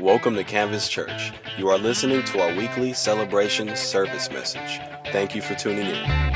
Welcome to Canvas Church. You are listening to our weekly celebration service message. Thank you for tuning in.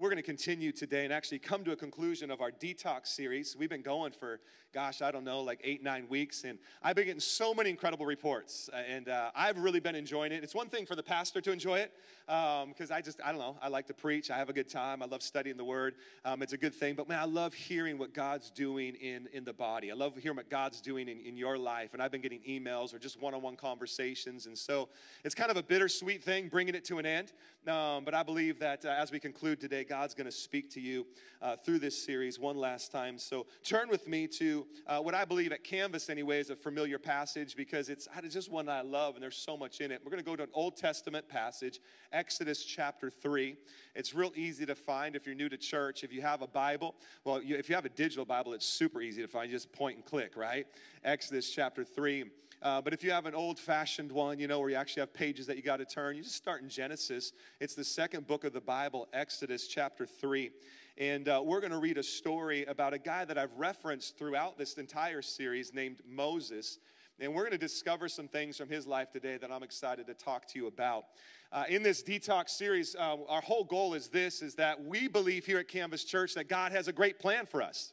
We're going to continue today and actually come to a conclusion of our detox series. We've been going for, gosh, I don't know, like eight, nine weeks, and I've been getting so many incredible reports, uh, and uh, I've really been enjoying it. It's one thing for the pastor to enjoy it, because um, I just, I don't know, I like to preach. I have a good time. I love studying the Word. Um, it's a good thing, but man, I love hearing what God's doing in, in the body. I love hearing what God's doing in, in your life, and I've been getting emails or just one on one conversations, and so it's kind of a bittersweet thing bringing it to an end, um, but I believe that uh, as we conclude today, God's going to speak to you uh, through this series one last time. So turn with me to uh, what I believe at Canvas, anyway, is a familiar passage because it's, it's just one that I love and there's so much in it. We're going to go to an Old Testament passage, Exodus chapter 3. It's real easy to find if you're new to church. If you have a Bible, well, you, if you have a digital Bible, it's super easy to find. You just point and click, right? Exodus chapter 3. Uh, but if you have an old fashioned one, you know, where you actually have pages that you got to turn, you just start in Genesis. It's the second book of the Bible, Exodus chapter 3. And uh, we're going to read a story about a guy that I've referenced throughout this entire series named Moses. And we're going to discover some things from his life today that I'm excited to talk to you about. Uh, in this detox series, uh, our whole goal is this, is that we believe here at Canvas Church that God has a great plan for us.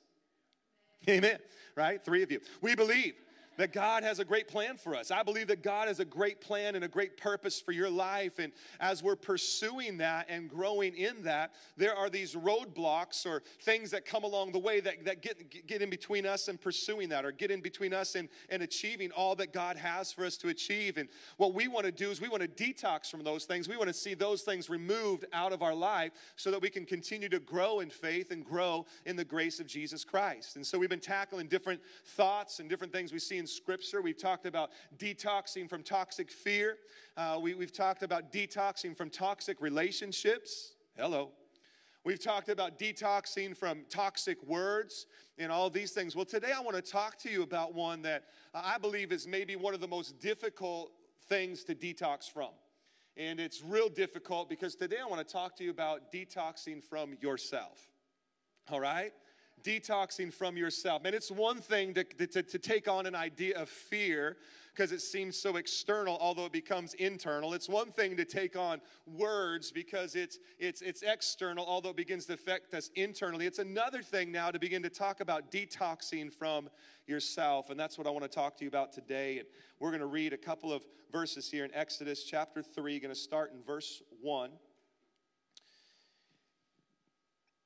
Amen. Right? Three of you. We believe that God has a great plan for us. I believe that God has a great plan and a great purpose for your life. And as we're pursuing that and growing in that, there are these roadblocks or things that come along the way that, that get, get in between us and pursuing that or get in between us and, and achieving all that God has for us to achieve. And what we want to do is we want to detox from those things. We want to see those things removed out of our life so that we can continue to grow in faith and grow in the grace of Jesus Christ. And so we've been tackling different thoughts and different things we see in Scripture. We've talked about detoxing from toxic fear. Uh, we, we've talked about detoxing from toxic relationships. Hello. We've talked about detoxing from toxic words and all these things. Well, today I want to talk to you about one that I believe is maybe one of the most difficult things to detox from. And it's real difficult because today I want to talk to you about detoxing from yourself. All right? Detoxing from yourself. And it's one thing to, to, to take on an idea of fear because it seems so external, although it becomes internal. It's one thing to take on words because it's, it's, it's external, although it begins to affect us internally. It's another thing now to begin to talk about detoxing from yourself. And that's what I want to talk to you about today. And we're going to read a couple of verses here in Exodus chapter 3, going to start in verse 1.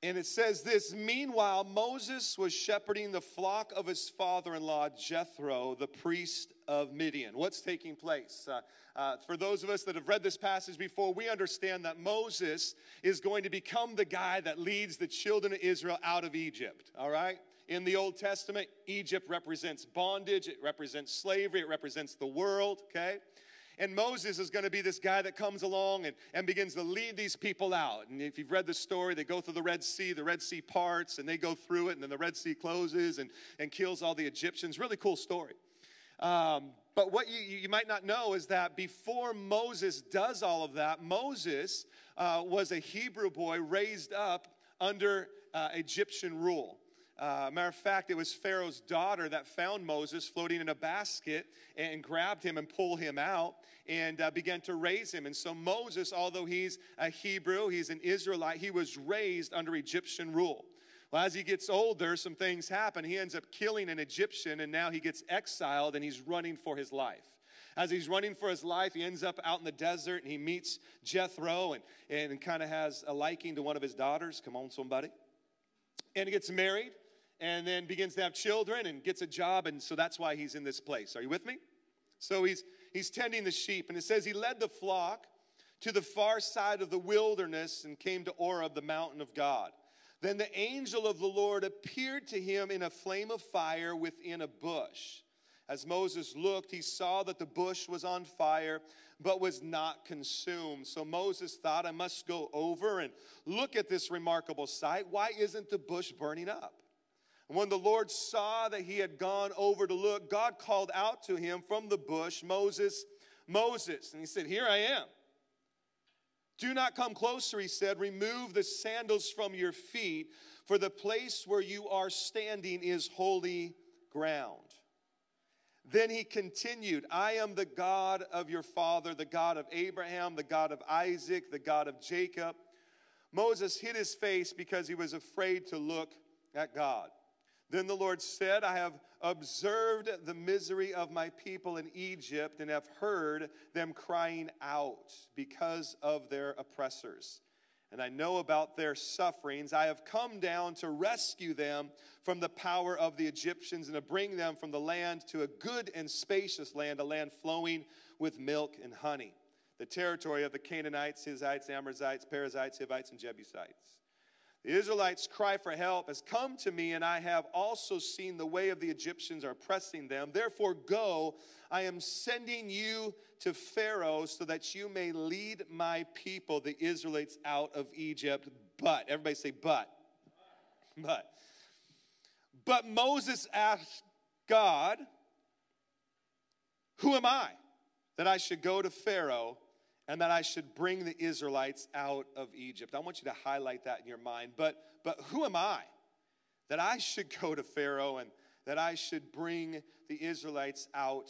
And it says this Meanwhile, Moses was shepherding the flock of his father in law, Jethro, the priest of Midian. What's taking place? Uh, uh, for those of us that have read this passage before, we understand that Moses is going to become the guy that leads the children of Israel out of Egypt, all right? In the Old Testament, Egypt represents bondage, it represents slavery, it represents the world, okay? And Moses is going to be this guy that comes along and, and begins to lead these people out. And if you've read the story, they go through the Red Sea, the Red Sea parts, and they go through it, and then the Red Sea closes and, and kills all the Egyptians. Really cool story. Um, but what you, you might not know is that before Moses does all of that, Moses uh, was a Hebrew boy raised up under uh, Egyptian rule. Uh, matter of fact, it was Pharaoh's daughter that found Moses floating in a basket and grabbed him and pulled him out and uh, began to raise him. And so, Moses, although he's a Hebrew, he's an Israelite, he was raised under Egyptian rule. Well, as he gets older, some things happen. He ends up killing an Egyptian, and now he gets exiled and he's running for his life. As he's running for his life, he ends up out in the desert and he meets Jethro and, and kind of has a liking to one of his daughters. Come on, somebody. And he gets married and then begins to have children and gets a job, and so that's why he's in this place. Are you with me? So he's he's tending the sheep, and it says he led the flock to the far side of the wilderness and came to Horeb, the mountain of God. Then the angel of the Lord appeared to him in a flame of fire within a bush. As Moses looked, he saw that the bush was on fire, but was not consumed. So Moses thought, I must go over and look at this remarkable sight. Why isn't the bush burning up? When the Lord saw that he had gone over to look, God called out to him from the bush, Moses, Moses. And he said, Here I am. Do not come closer, he said. Remove the sandals from your feet, for the place where you are standing is holy ground. Then he continued, I am the God of your father, the God of Abraham, the God of Isaac, the God of Jacob. Moses hid his face because he was afraid to look at God. Then the Lord said, I have observed the misery of my people in Egypt and have heard them crying out because of their oppressors. And I know about their sufferings. I have come down to rescue them from the power of the Egyptians and to bring them from the land to a good and spacious land, a land flowing with milk and honey, the territory of the Canaanites, Hittites, Amorites, Perizzites, Hivites, and Jebusites. The Israelites' cry for help has come to me, and I have also seen the way of the Egyptians are pressing them. Therefore, go. I am sending you to Pharaoh so that you may lead my people, the Israelites, out of Egypt. But, everybody say, but. But. But Moses asked God, Who am I that I should go to Pharaoh and that I should bring the Israelites out of Egypt. I want you to highlight that in your mind. But, but who am I that I should go to Pharaoh and that I should bring the Israelites out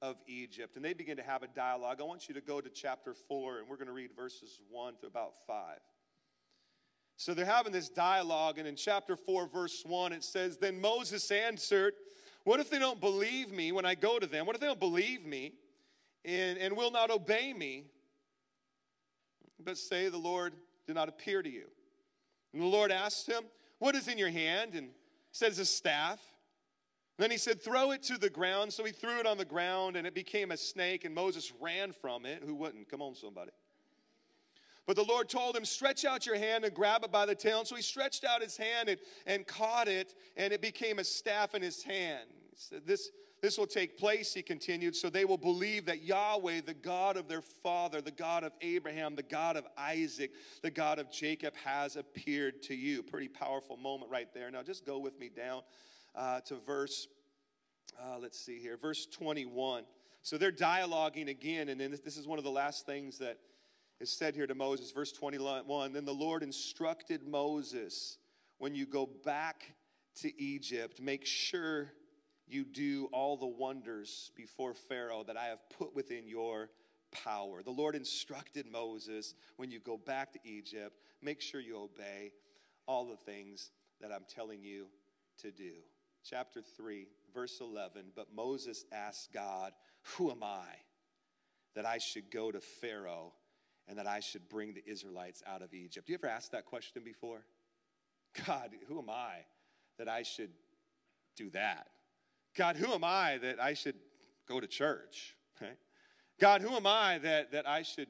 of Egypt? And they begin to have a dialogue. I want you to go to chapter 4, and we're going to read verses 1 to about 5. So they're having this dialogue, and in chapter 4, verse 1, it says, Then Moses answered, What if they don't believe me when I go to them? What if they don't believe me and, and will not obey me? But say the Lord did not appear to you. And the Lord asked him, What is in your hand? And said, It's a staff. Then he said, Throw it to the ground. So he threw it on the ground, and it became a snake, and Moses ran from it. Who wouldn't? Come on, somebody. But the Lord told him, Stretch out your hand and grab it by the tail. And so he stretched out his hand and, and caught it, and it became a staff in his hand. He said, This this will take place, he continued, so they will believe that Yahweh, the God of their father, the God of Abraham, the God of Isaac, the God of Jacob, has appeared to you. Pretty powerful moment right there. Now, just go with me down uh, to verse, uh, let's see here, verse 21. So they're dialoguing again, and then this is one of the last things that is said here to Moses. Verse 21 Then the Lord instructed Moses, when you go back to Egypt, make sure you do all the wonders before Pharaoh that I have put within your power. The Lord instructed Moses when you go back to Egypt, make sure you obey all the things that I'm telling you to do. Chapter 3, verse 11. But Moses asked God, Who am I that I should go to Pharaoh and that I should bring the Israelites out of Egypt? Do you ever asked that question before? God, who am I that I should do that? God, who am I that I should go to church? God, who am I that, that I should,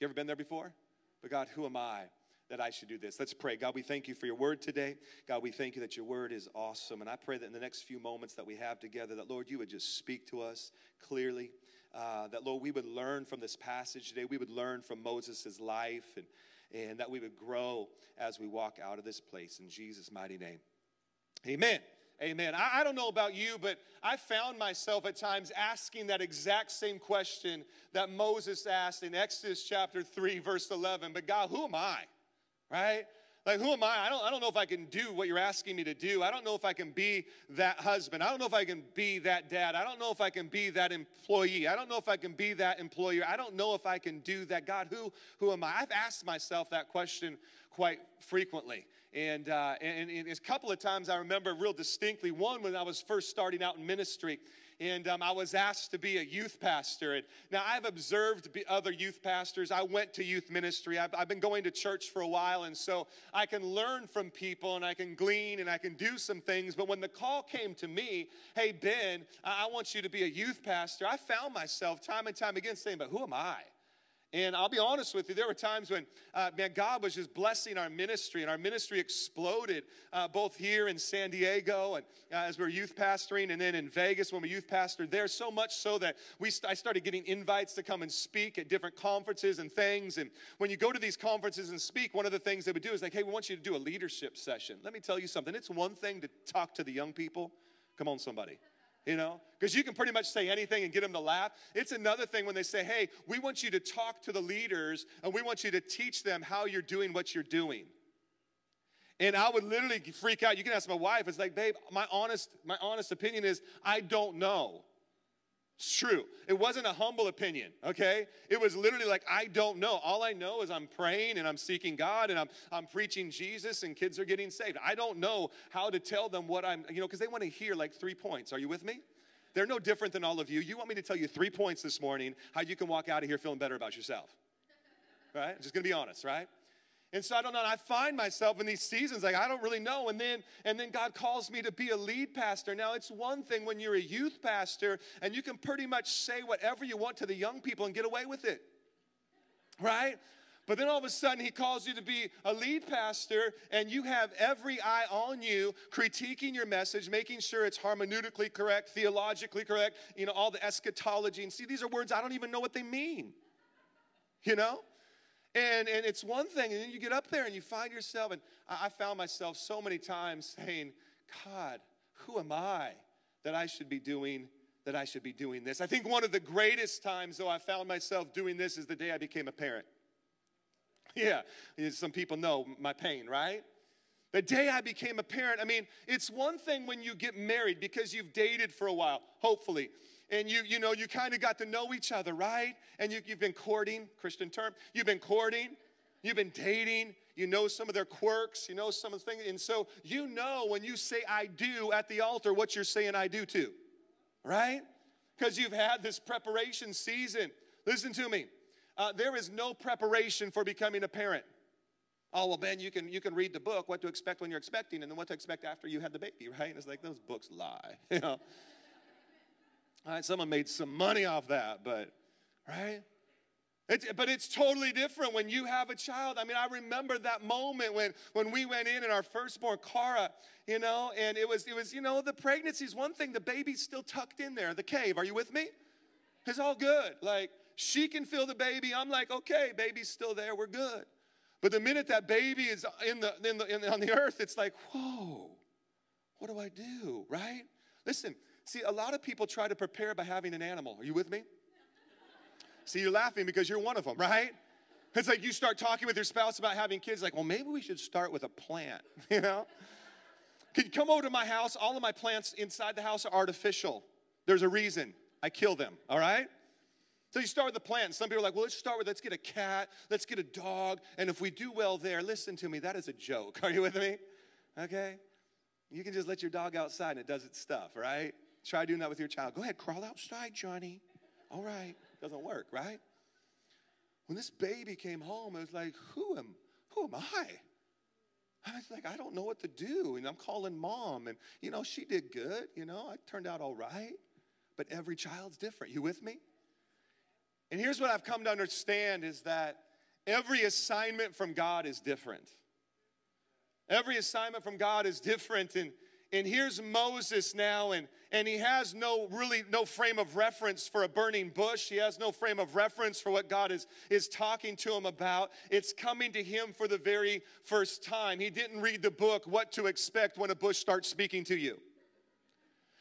you ever been there before? But God, who am I that I should do this? Let's pray. God, we thank you for your word today. God, we thank you that your word is awesome. And I pray that in the next few moments that we have together, that Lord, you would just speak to us clearly. Uh, that Lord, we would learn from this passage today. We would learn from Moses' life and, and that we would grow as we walk out of this place. In Jesus' mighty name. Amen. Amen. I, I, don't know about you, but I found myself at times asking that exact same question that Moses asked in Exodus chapter 3, verse 11. But God, who am I? Right? Like, who am I? I don't, I don't know if I can do what you're asking me to do. I don't know if I can be that husband. I don't know if I can be that dad. I don't know if I can be that employee. I don't know if I can be that employer. I don't know if I can do that. God, who, who am I? I've asked myself that question quite frequently. And, uh, and, and, a couple of times I remember real distinctly. One when I was first starting out in ministry, and um, I was asked to be a youth pastor. And now I've observed other youth pastors. I went to youth ministry. I've, I've been going to church for a while, and so I can learn from people and I can glean and I can do some things. But when the call came to me, hey, Ben, I want you to be a youth pastor, I found myself time and time again saying, but who am I? And I'll be honest with you, there were times when, uh, man, God was just blessing our ministry, and our ministry exploded uh, both here in San Diego and uh, as we are youth pastoring, and then in Vegas when we youth pastored there. So much so that we st- I started getting invites to come and speak at different conferences and things. And when you go to these conferences and speak, one of the things they would do is like, hey, we want you to do a leadership session. Let me tell you something. It's one thing to talk to the young people. Come on, somebody you know, because you can pretty much say anything and get them to laugh. It's another thing when they say, hey, we want you to talk to the leaders and we want you to teach them how you're doing what you're doing. And I would literally freak out. You can ask my wife. It's like, babe, my honest, my honest opinion is I don't know. It's true. It wasn't a humble opinion, okay? It was literally like, I don't know. All I know is I'm praying and I'm seeking God and I'm, I'm preaching Jesus and kids are getting saved. I don't know how to tell them what I'm, you know, because they want to hear like three points. Are you with me? They're no different than all of you. You want me to tell you three points this morning how you can walk out of here feeling better about yourself. Right? Just gonna be honest, right? And so I don't know. I find myself in these seasons like I don't really know. And then and then God calls me to be a lead pastor. Now it's one thing when you're a youth pastor and you can pretty much say whatever you want to the young people and get away with it. Right? But then all of a sudden, he calls you to be a lead pastor, and you have every eye on you, critiquing your message, making sure it's hermeneutically correct, theologically correct, you know, all the eschatology. And see, these are words I don't even know what they mean. You know? And, and it's one thing, and then you get up there and you find yourself, and I, I found myself so many times saying, God, who am I that I should be doing that I should be doing this? I think one of the greatest times, though, I found myself doing this is the day I became a parent. Yeah, some people know my pain, right? The day I became a parent, I mean, it's one thing when you get married because you've dated for a while, hopefully and you, you know, you kind of got to know each other, right? And you, you've been courting, Christian term, you've been courting, you've been dating, you know some of their quirks, you know some of the things, and so you know when you say I do at the altar what you're saying I do to, right? Because you've had this preparation season. Listen to me. Uh, there is no preparation for becoming a parent. Oh well, Ben, you can you can read the book, what to expect when you're expecting, and then what to expect after you had the baby, right? And it's like those books lie, you know. All right, someone made some money off that, but, right? It's, but it's totally different when you have a child. I mean, I remember that moment when, when we went in and our firstborn, Cara, you know, and it was, it was, you know, the pregnancy's one thing, the baby's still tucked in there, the cave. Are you with me? It's all good. Like, she can feel the baby. I'm like, okay, baby's still there, we're good. But the minute that baby is in the, in the, in the on the earth, it's like, whoa, what do I do, right? Listen, See, a lot of people try to prepare by having an animal. Are you with me? See, you're laughing because you're one of them, right? It's like you start talking with your spouse about having kids, like, well, maybe we should start with a plant, you know? Can you come over to my house? All of my plants inside the house are artificial. There's a reason. I kill them, all right? So you start with the plant. Some people are like, well, let's start with, let's get a cat, let's get a dog, and if we do well there, listen to me, that is a joke. Are you with me? Okay? You can just let your dog outside and it does its stuff, right? Try doing that with your child. Go ahead, crawl outside, Johnny. All right. Doesn't work, right? When this baby came home, it was like, who am, who am I? I was like, I don't know what to do. And I'm calling mom. And, you know, she did good. You know, I turned out all right. But every child's different. You with me? And here's what I've come to understand is that every assignment from God is different. Every assignment from God is different. And, and here's Moses now, and, and he has no really no frame of reference for a burning bush. He has no frame of reference for what God is, is talking to him about. It's coming to him for the very first time. He didn't read the book, What to Expect When a Bush Starts Speaking to You.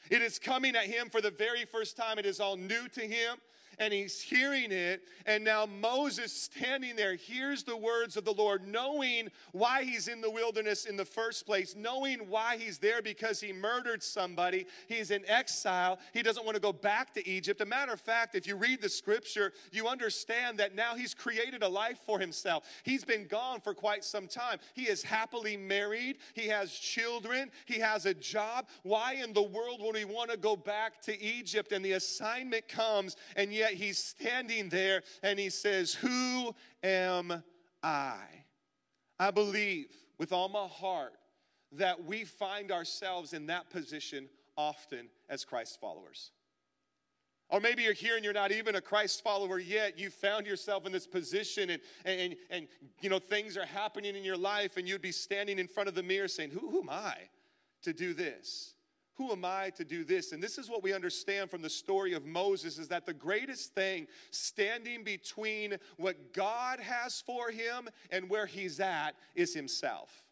It is coming at him for the very first time. It is all new to him and he's hearing it. And now Moses, standing there, hears the words of the Lord, knowing why he's in the wilderness in the first place, knowing why he's there because he murdered somebody. He's in exile. He doesn't want to go back to Egypt. A matter of fact, if you read the scripture, you understand that now he's created a life for himself. He's been gone for quite some time. He is happily married, he has children, he has a job. Why in the world would he want to go back to Egypt? And the assignment comes, and yet yet he's standing there and he says, Who am I? I believe with all my heart that we find ourselves in that position often as Christ followers. Or maybe you're here and you're not even a Christ follower yet. You found yourself in this position and, and, and, you know, things are happening in your life and you'd be standing in front of the mirror saying, who, who am I to do this? Who am I to do this? And this is what we understand from the story of Moses is that the greatest thing standing between what God has for him and where he's at is himself.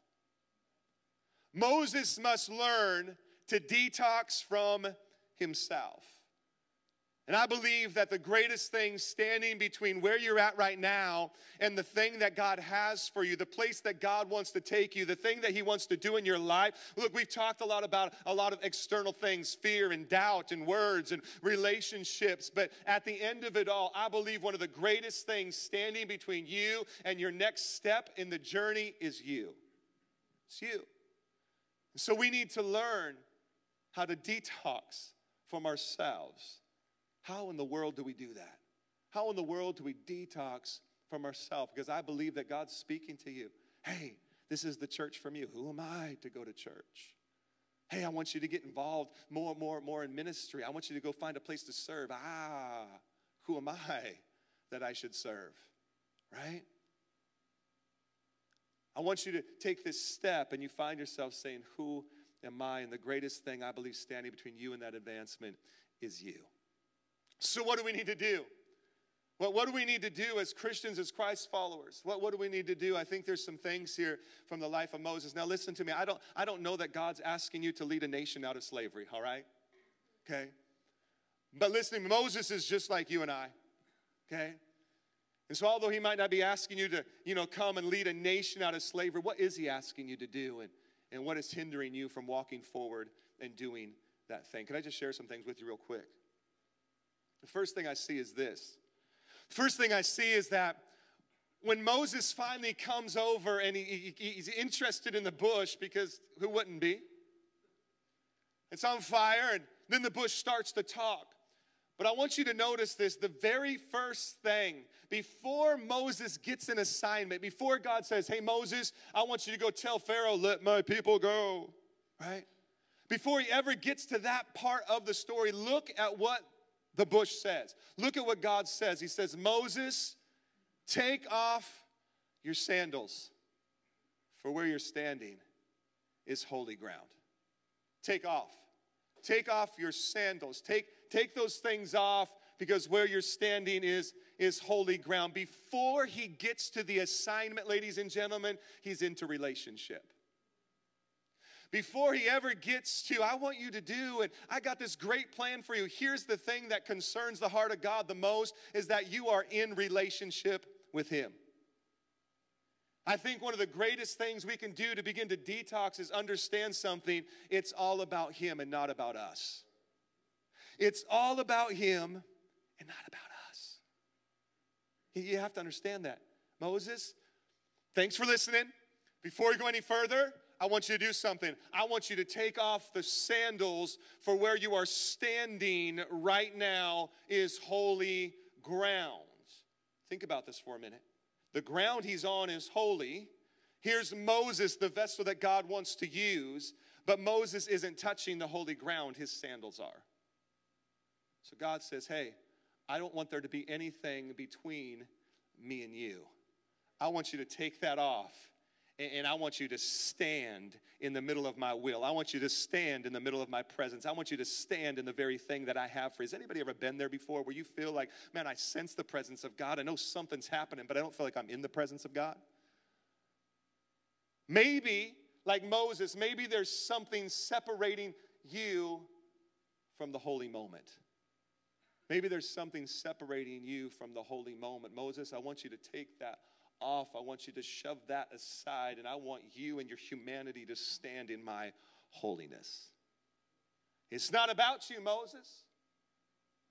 Moses must learn to detox from himself. And I believe that the greatest thing standing between where you're at right now and the thing that God has for you, the place that God wants to take you, the thing that He wants to do in your life. Look, we've talked a lot about a lot of external things fear and doubt and words and relationships. But at the end of it all, I believe one of the greatest things standing between you and your next step in the journey is you. It's you. So we need to learn how to detox from ourselves how in the world do we do that? How in the world do we detox from ourselves? Because I believe that God's speaking to you. Hey, this is the church from you. Who am I to go to church? Hey, I want you to get involved more, and more, and more in ministry. I want you to go find a place to serve. Ah, who am I that I should serve? Right? I want you to take this step and you find yourself saying, Who am I? And the greatest thing I believe standing between you and that advancement is you. So, what do we need to do? Well, what do we need to do as Christians, as Christ followers? What, what do we need to do? I think there's some things here from the life of Moses. Now, listen to me. I don't, I don't know that God's asking you to lead a nation out of slavery, all right? Okay? But listen, Moses is just like you and I, okay? And so, although he might not be asking you to, you know, come and lead a nation out of slavery, what is he asking you to do? And, and what is hindering you from walking forward and doing that thing? Can I just share some things with you real quick? The first thing I see is this. First thing I see is that when Moses finally comes over and he, he, he's interested in the bush, because who wouldn't be? It's on fire, and then the bush starts to talk. But I want you to notice this the very first thing, before Moses gets an assignment, before God says, Hey, Moses, I want you to go tell Pharaoh, let my people go, right? Before he ever gets to that part of the story, look at what the bush says. Look at what God says. He says, Moses, take off your sandals, for where you're standing is holy ground. Take off. Take off your sandals. Take, take those things off because where you're standing is, is holy ground. Before he gets to the assignment, ladies and gentlemen, he's into relationship before he ever gets to, I want you to do, and I got this great plan for you. Here's the thing that concerns the heart of God the most is that you are in relationship with him. I think one of the greatest things we can do to begin to detox is understand something. It's all about him and not about us. It's all about him and not about us. You have to understand that. Moses, thanks for listening. Before we go any further, I want you to do something. I want you to take off the sandals for where you are standing right now is holy ground. Think about this for a minute. The ground he's on is holy. Here's Moses, the vessel that God wants to use, but Moses isn't touching the holy ground, his sandals are. So God says, Hey, I don't want there to be anything between me and you. I want you to take that off and I want you to stand in the middle of my will. I want you to stand in the middle of my presence. I want you to stand in the very thing that I have for you. Has anybody ever been there before where you feel like, man, I sense the presence of God. I know something's happening, but I don't feel like I'm in the presence of God? Maybe, like Moses, maybe there's something separating you from the holy moment. Maybe there's something separating you from the holy moment. Moses, I want you to take that off. I want you to shove that aside, and I want you and your humanity to stand in my holiness. It's not about you, Moses.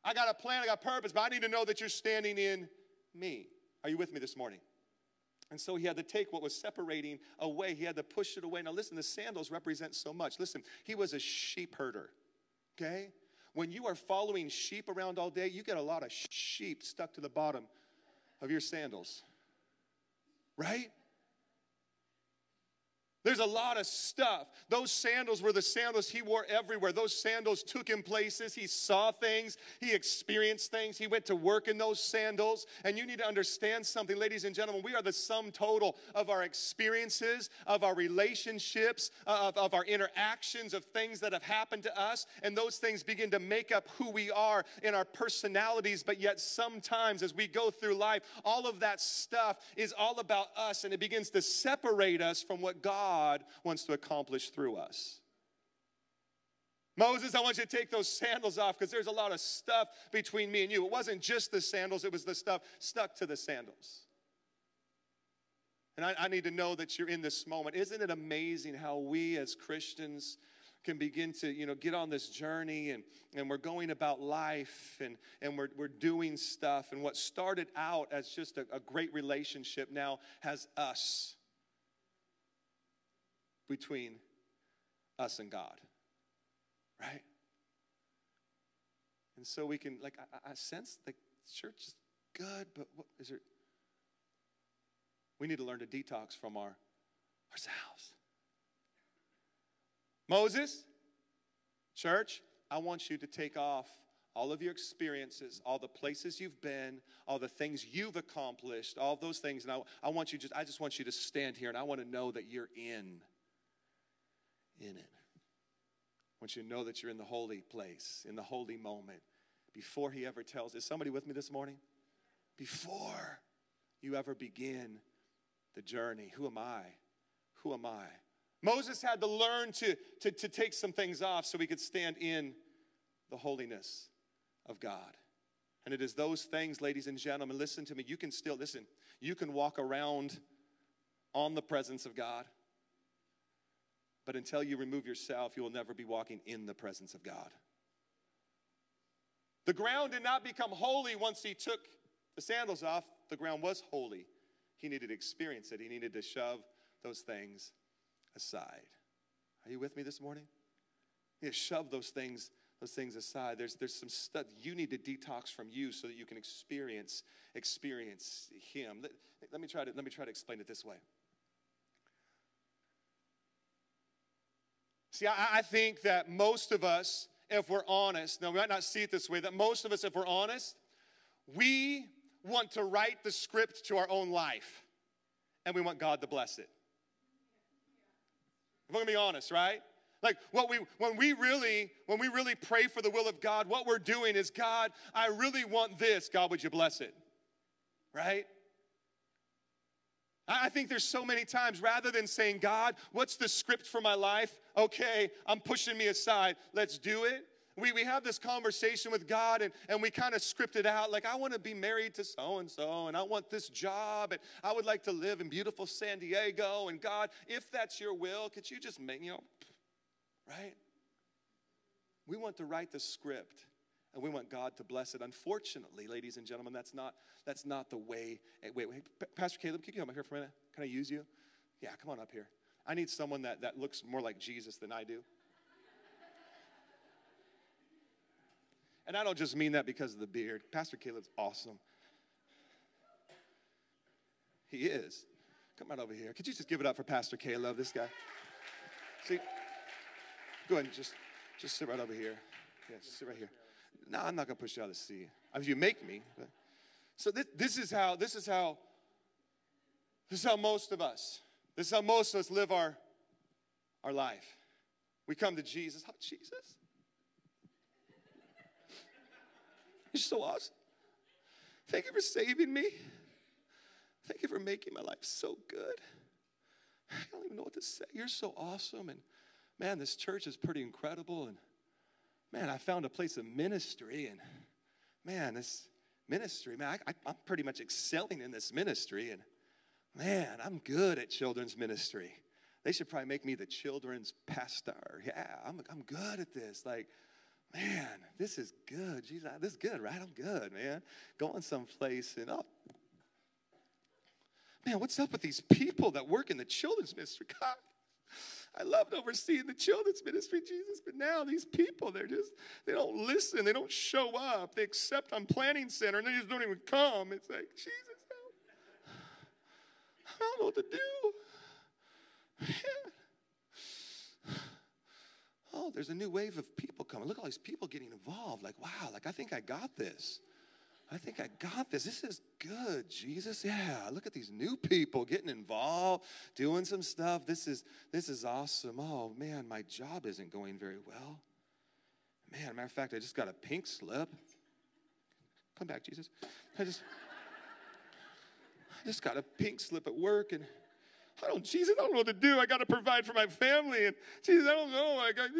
I got a plan, I got purpose, but I need to know that you're standing in me. Are you with me this morning? And so he had to take what was separating away. He had to push it away. Now, listen, the sandals represent so much. Listen, he was a sheep herder, okay? When you are following sheep around all day, you get a lot of sheep stuck to the bottom of your sandals right? There's a lot of stuff. Those sandals were the sandals he wore everywhere. Those sandals took him places. He saw things. He experienced things. He went to work in those sandals. And you need to understand something, ladies and gentlemen. We are the sum total of our experiences, of our relationships, uh, of, of our interactions, of things that have happened to us. And those things begin to make up who we are in our personalities. But yet, sometimes as we go through life, all of that stuff is all about us and it begins to separate us from what God God wants to accomplish through us. Moses, I want you to take those sandals off because there's a lot of stuff between me and you. It wasn't just the sandals, it was the stuff stuck to the sandals. And I, I, need to know that you're in this moment. Isn't it amazing how we as Christians can begin to, you know, get on this journey and, and we're going about life and, and we're, we're doing stuff. And what started out as just a, a great relationship now has us between us and God. Right? And so we can, like, I, I sense the church is good, but what is there? We need to learn to detox from our ourselves. Moses, church, I want you to take off all of your experiences, all the places you've been, all the things you've accomplished, all those things. And I, I want you just, I just want you to stand here and I want to know that you're in, in it. I want you to know that you're in the holy place, in the holy moment, before he ever tells. Is somebody with me this morning? Before you ever begin the journey. Who am I? Who am I? Moses had to learn to, to, to take some things off so he could stand in the holiness of God. And it is those things, ladies and gentlemen, listen to me. You can still, listen, you can walk around on the presence of God, but until you remove yourself, you will never be walking in the presence of God. The ground did not become holy once he took the sandals off, the ground was holy. He needed to experience it, he needed to shove those things aside. Are you with me this morning? You shove those things those things aside. There's, there's some stuff you need to detox from you so that you can experience experience Him. Let, let, me try to, let me try to explain it this way. See, I, I think that most of us, if we're honest, now we might not see it this way, that most of us, if we're honest, we want to write the script to our own life and we want God to bless it. If I'm gonna be honest, right? Like what we when we really when we really pray for the will of God, what we're doing is God, I really want this. God, would you bless it? Right? I think there's so many times rather than saying, God, what's the script for my life? Okay, I'm pushing me aside. Let's do it. We, we have this conversation with God and, and we kind of script it out like, I want to be married to so and so, and I want this job, and I would like to live in beautiful San Diego. And God, if that's your will, could you just make, you know, right? We want to write the script and we want God to bless it. Unfortunately, ladies and gentlemen, that's not, that's not the way. Wait, wait, Pastor Caleb, can you come up here for a minute? Can I use you? Yeah, come on up here. I need someone that, that looks more like Jesus than I do. And I don't just mean that because of the beard. Pastor Caleb's awesome. He is. Come right over here. Could you just give it up for Pastor Caleb, this guy? See, go ahead and just, just sit right over here. Yeah, sit right here. No, I'm not gonna push you out of the seat. If you make me. But. So this, this is how this is how this is how most of us this is how most of us live our our life. We come to Jesus. Oh, Jesus. You're so awesome. Thank you for saving me. Thank you for making my life so good. I don't even know what to say. You're so awesome. And man, this church is pretty incredible. And man, I found a place of ministry. And man, this ministry, man, I, am pretty much excelling in this ministry. And man, I'm good at children's ministry. They should probably make me the children's pastor. Yeah, I'm, I'm good at this. Like, man, this is good. Jesus, this is good, right? I'm good, man. Going someplace and oh, man, what's up with these people that work in the children's ministry? God, I loved overseeing the children's ministry, Jesus, but now these people, they're just, they don't listen, they don't show up, they accept I'm Planning Center, and they just don't even come. It's like, Jesus, I don't know what to do. Oh, there's a new wave of people coming. Look at all these people getting involved. Like, wow, like I think I got this. I think I got this. This is good, Jesus. Yeah, look at these new people getting involved, doing some stuff. This is this is awesome. Oh man, my job isn't going very well. Man, matter of fact, I just got a pink slip. Come back, Jesus. I just I just got a pink slip at work and I don't, Jesus, I don't know what to do. I got to provide for my family. And Jesus, I don't know. I, got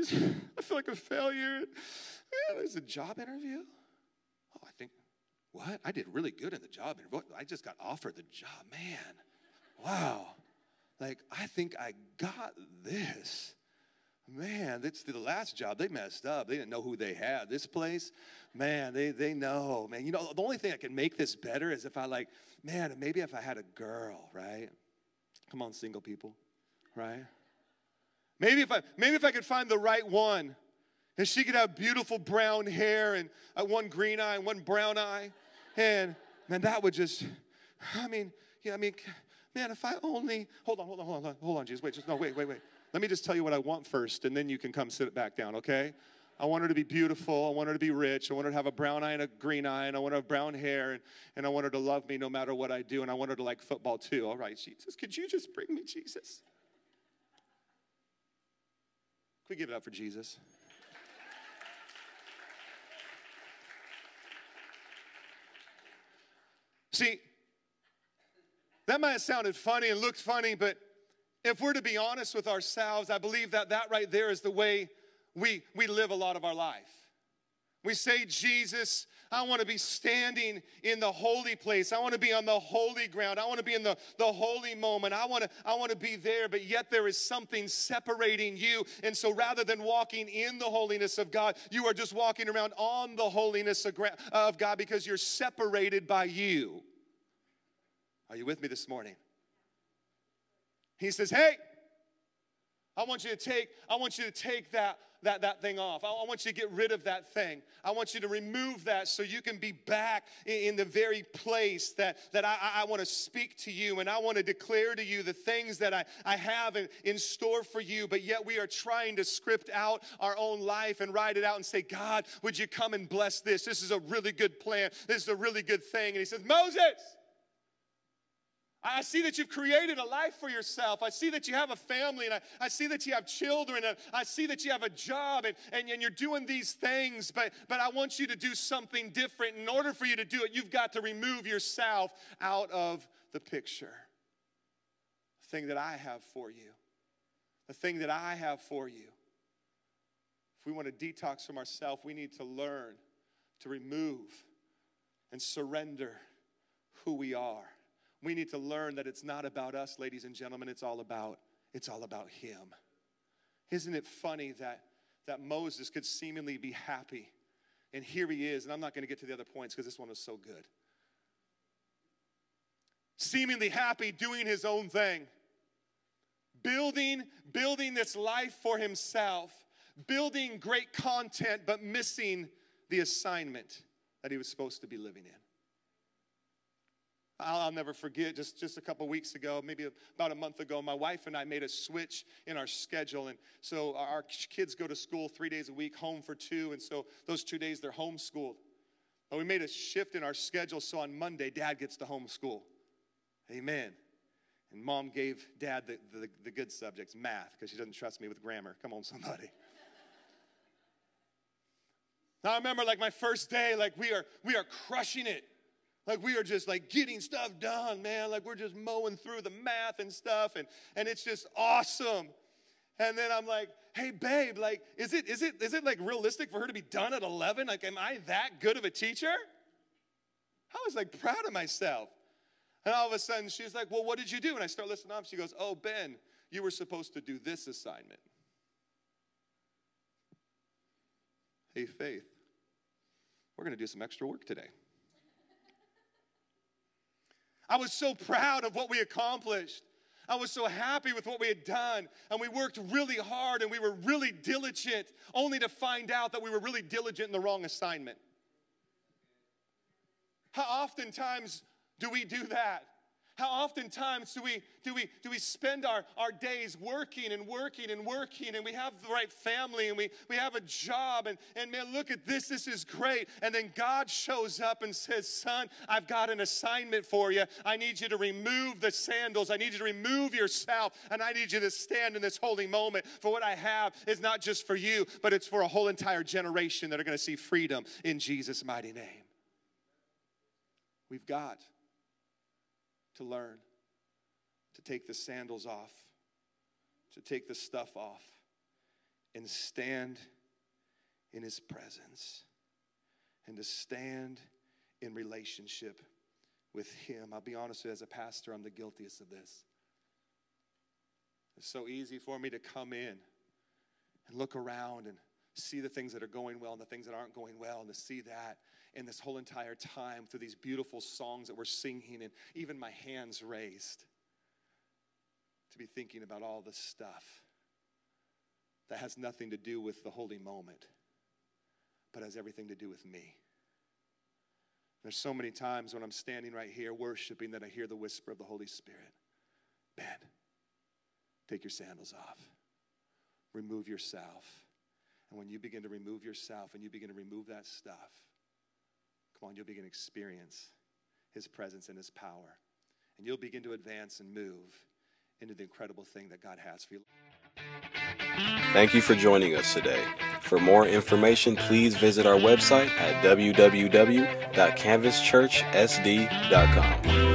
I feel like a failure. Yeah, there's a job interview. I what? I did really good in the job. I just got offered the job. Man, wow. Like, I think I got this. Man, that's the last job. They messed up. They didn't know who they had. This place, man, they, they know. Man, you know, the only thing that can make this better is if I like, man, maybe if I had a girl, right? Come on, single people, right? Maybe if I maybe if I could find the right one, and she could have beautiful brown hair and uh, one green eye and one brown eye, and man, that would just, I mean, yeah, I mean, man, if I only hold on, hold on, hold on, hold on, Jesus, wait, just no, wait, wait, wait. Let me just tell you what I want first, and then you can come sit it back down, okay? I want her to be beautiful. I want her to be rich. I want her to have a brown eye and a green eye, and I want her to have brown hair, and, and I want her to love me no matter what I do, and I want her to like football too. All right, Jesus, could you just bring me Jesus? Could we give it up for Jesus? See, that might have sounded funny and looked funny, but if we're to be honest with ourselves, I believe that that right there is the way we, we live a lot of our life. We say, Jesus, I want to be standing in the holy place. I want to be on the holy ground. I want to be in the, the holy moment. I want to, I want to be there, but yet there is something separating you. And so rather than walking in the holiness of God, you are just walking around on the holiness of, of God because you're separated by you. Are you with me this morning? He says, Hey, I want you to take, I want you to take that, that, that thing off. I, I want you to get rid of that thing. I want you to remove that so you can be back in, in the very place that, that I, I want to speak to you and I want to declare to you the things that I, I have in, in store for you. But yet we are trying to script out our own life and write it out and say, God, would you come and bless this? This is a really good plan. This is a really good thing. And he says, Moses, I see that you've created a life for yourself. I see that you have a family, and I, I see that you have children, and I see that you have a job, and, and, and you're doing these things, but, but I want you to do something different. In order for you to do it, you've got to remove yourself out of the picture. The thing that I have for you, the thing that I have for you. If we want to detox from ourselves, we need to learn to remove and surrender who we are we need to learn that it's not about us, ladies and gentlemen, it's all about it's all about him. Isn't it funny that that Moses could seemingly be happy? And here he is, and I'm not going to get to the other points because this one was so good. Seemingly happy doing his own thing. Building building this life for himself, building great content but missing the assignment that he was supposed to be living in. I'll, never forget just, just a couple weeks ago, maybe about a month ago, my wife and I made a switch in our schedule. And so our kids go to school three days a week, home for two. And so those two days they're homeschooled. But we made a shift in our schedule so on Monday, dad gets to homeschool. Amen. And mom gave dad the, the, the good subjects, math, because she doesn't trust me with grammar. Come on, somebody. Now I remember like my first day, like we are we are crushing it. Like we are just like getting stuff done, man. Like we're just mowing through the math and stuff, and, and it's just awesome. And then I'm like, hey babe, like, is it is it is it like realistic for her to be done at 11? Like, am I that good of a teacher? I was like proud of myself. And all of a sudden she's like, Well, what did you do? And I start listening up. She goes, Oh, Ben, you were supposed to do this assignment. Hey, Faith, we're going to do some extra work today. I was so proud of what we accomplished. I was so happy with what we had done, and we worked really hard and we were really diligent, only to find out that we were really diligent in the wrong assignment. How oftentimes do we do that? How oftentimes do we do we do we spend our, our days working and working and working and we have the right family and we, we have a job and, and man, look at this, this is great. And then God shows up and says, Son, I've got an assignment for you. I need you to remove the sandals, I need you to remove yourself, and I need you to stand in this holy moment. For what I have is not just for you, but it's for a whole entire generation that are going to see freedom in Jesus' mighty name. We've got to learn to take the sandals off, to take the stuff off, and stand in His presence, and to stand in relationship with Him. I'll be honest with you, as a pastor, I'm the guiltiest of this. It's so easy for me to come in and look around and see the things that are going well and the things that aren't going well, and to see that in this whole entire time through these beautiful songs that we're singing, and even my hands raised to be thinking about all the stuff that has nothing to do with the holy moment, but has everything to do with me. There's so many times when I'm standing right here worshiping that I hear the whisper of the Holy Spirit Ben, take your sandals off, remove yourself. And when you begin to remove yourself and you begin to remove that stuff, come on, you'll begin to experience His presence and His power. And you'll begin to advance and move into the incredible thing that God has for you. Thank you for joining us today. For more information, please visit our website at www.canvaschurchsd.com.